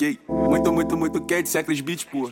ok. Muito, muito, muito quente, Secret Beat, pô.